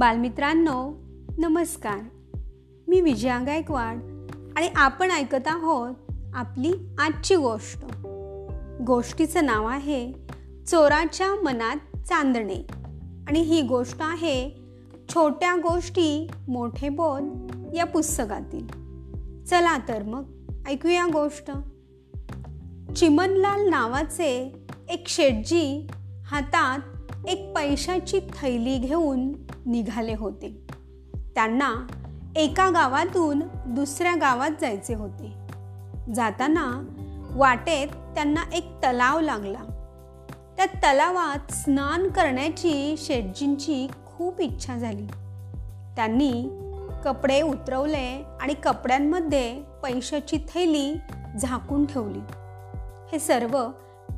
बालमित्रांनो नमस्कार. मी विजया गायकवाड आणि आपण ऐकत आहोत आपली आजची गोष्ट. गोष्टीचं नाव आहे चोराच्या मनात चांदणे. आणि ही गोष्ट आहे छोट्या गोष्टी मोठे बोध या पुस्तकातील. चला तर मग ऐकूया गोष्ट. चिमनलाल नावाचे एक शेटजी हातात एक पैशाची थैली घेऊन निघाले होते. त्यांना एका गावातून दुसऱ्या गावात जायचे होते. जाताना वाटेत त्यांना एक तलाव लागला. त्या तलावात स्नान करण्याची शेटजींची खूप इच्छा झाली. त्यांनी कपडे उतरवले आणि कपड्यांमध्ये पैशाची थैली झाकून ठेवली. हे सर्व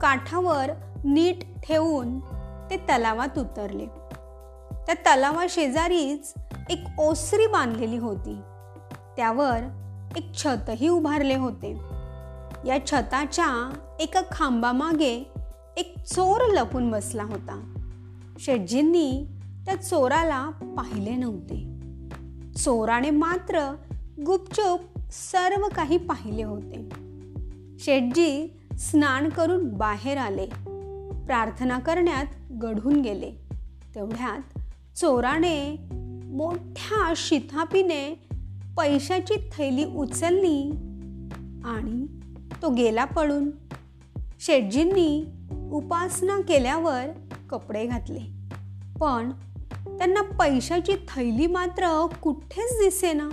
काठावर नीट ठेवून ते तलावात उतरले. त्या तलावा शेजारीच एक ओसरी बांधलेली होती. त्यावर एक छतही उभारले होते. या छताच्या एका खांबामागे एक चोर लपून बसला होता. शेटजींनी त्या चोराला पाहिले नव्हते. चोराने मात्र गुपचूप सर्व काही पाहिले होते. शेटजी स्नान करून बाहेर आले. प्रार्थना करण्यात गढून गेले. तेवढ्यात चोराने मोठ्या शिथापीने पैशाची थैली उचलली आणि तो गेला पळून. शेटजींनी उपासना केल्यावर कपडे घातले. पण त्यांना पैशाची थैली मात्र कुठेच दिसेना.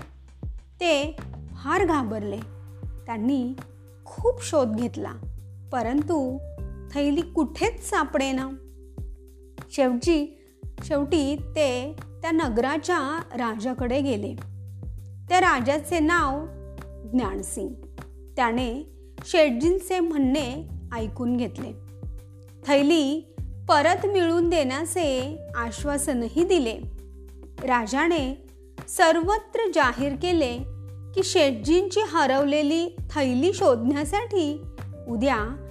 ते फार घाबरले. त्यांनी खूप शोध घेतला. परंतु थैली कुठेच सापडेना शेवटी शेवटी ते त्या नगराच्या राजाकडे गेले. त्या राजाचे नाव ज्ञानसिंग. त्याने शेटजींचे म्हणणे ऐकून घेतले. थैली परत मिळवून देण्याचे आश्वासनही दिले. राजाने सर्वत्र जाहीर केले की शेटजींची हरवलेली थैली शोधण्यासाठी उद्या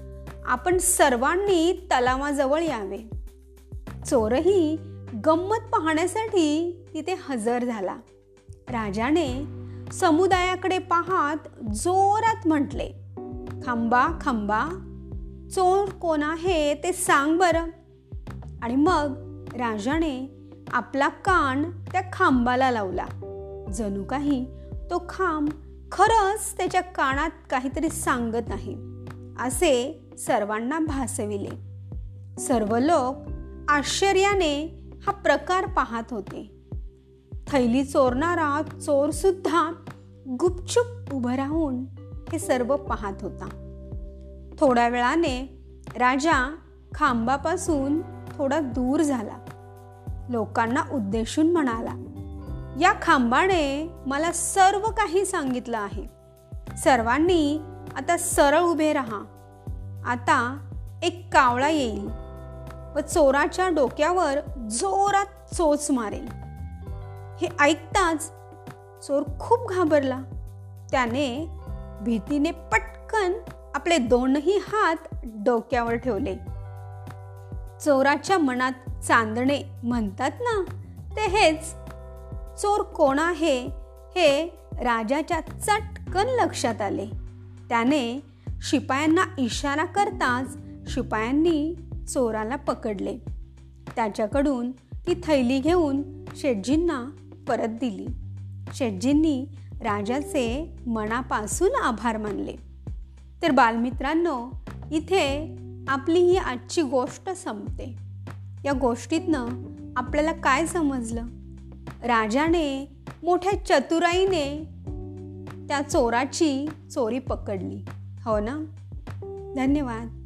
आपण सर्वांनी तलावाजवळ यावे. चोरही गंमत पाहण्यासाठी तिथे हजर झाला. राजाने समुदायाकडे पाहत जोरात म्हटले खांबा खांबा चोर कोण आहे ते सांग बरं. आणि मग राजाने आपला कान त्या खांबाला लावला. जणू काही तो खांब खरंच त्याच्या कानात काहीतरी सांगत नाही. असे सर्वांना भासविले. सर्व लोक आश्चर्याने हा प्रकार पाहत होते. थैली चोरणारा चोर सुद्धा गुपचूप उभं राहून हे सर्व पाहत होता. थोड्या वेळाने राजा खांबापासून थोडा दूर झाला. लोकांना उद्देशून म्हणाला या खांबाने मला सर्व काही सांगितलं आहे. सर्वांनी आता सरळ उभे राहा. आता एक कावळा येईल व चोराच्या डोक्यावर जोरात चोच मारेल. हे ऐकताच चोर खूप घाबरला. त्याने भीतीने पटकन आपले दोनही हात डोक्यावर ठेवले. चोराच्या मनात चांदणे म्हणतात ना ते हेच. चोर कोण आहे हे राजाच्या चटकन लक्षात आले. त्याने शिपायांना इशारा करताच शिपायांनी चोराला पकडले. त्याच्याकडून ती थैली घेऊन शेटजींना परत दिली. शेटजींनी राजाचे मनापासून आभार मानले. तर बालमित्रांनो इथे आपली ही आजची गोष्ट संपते. या गोष्टीतनं आपल्याला काय समजलं? राजाने मोठ्या चतुराईने त्या चोराची चोरी पकडली. हो ना? धन्यवाद.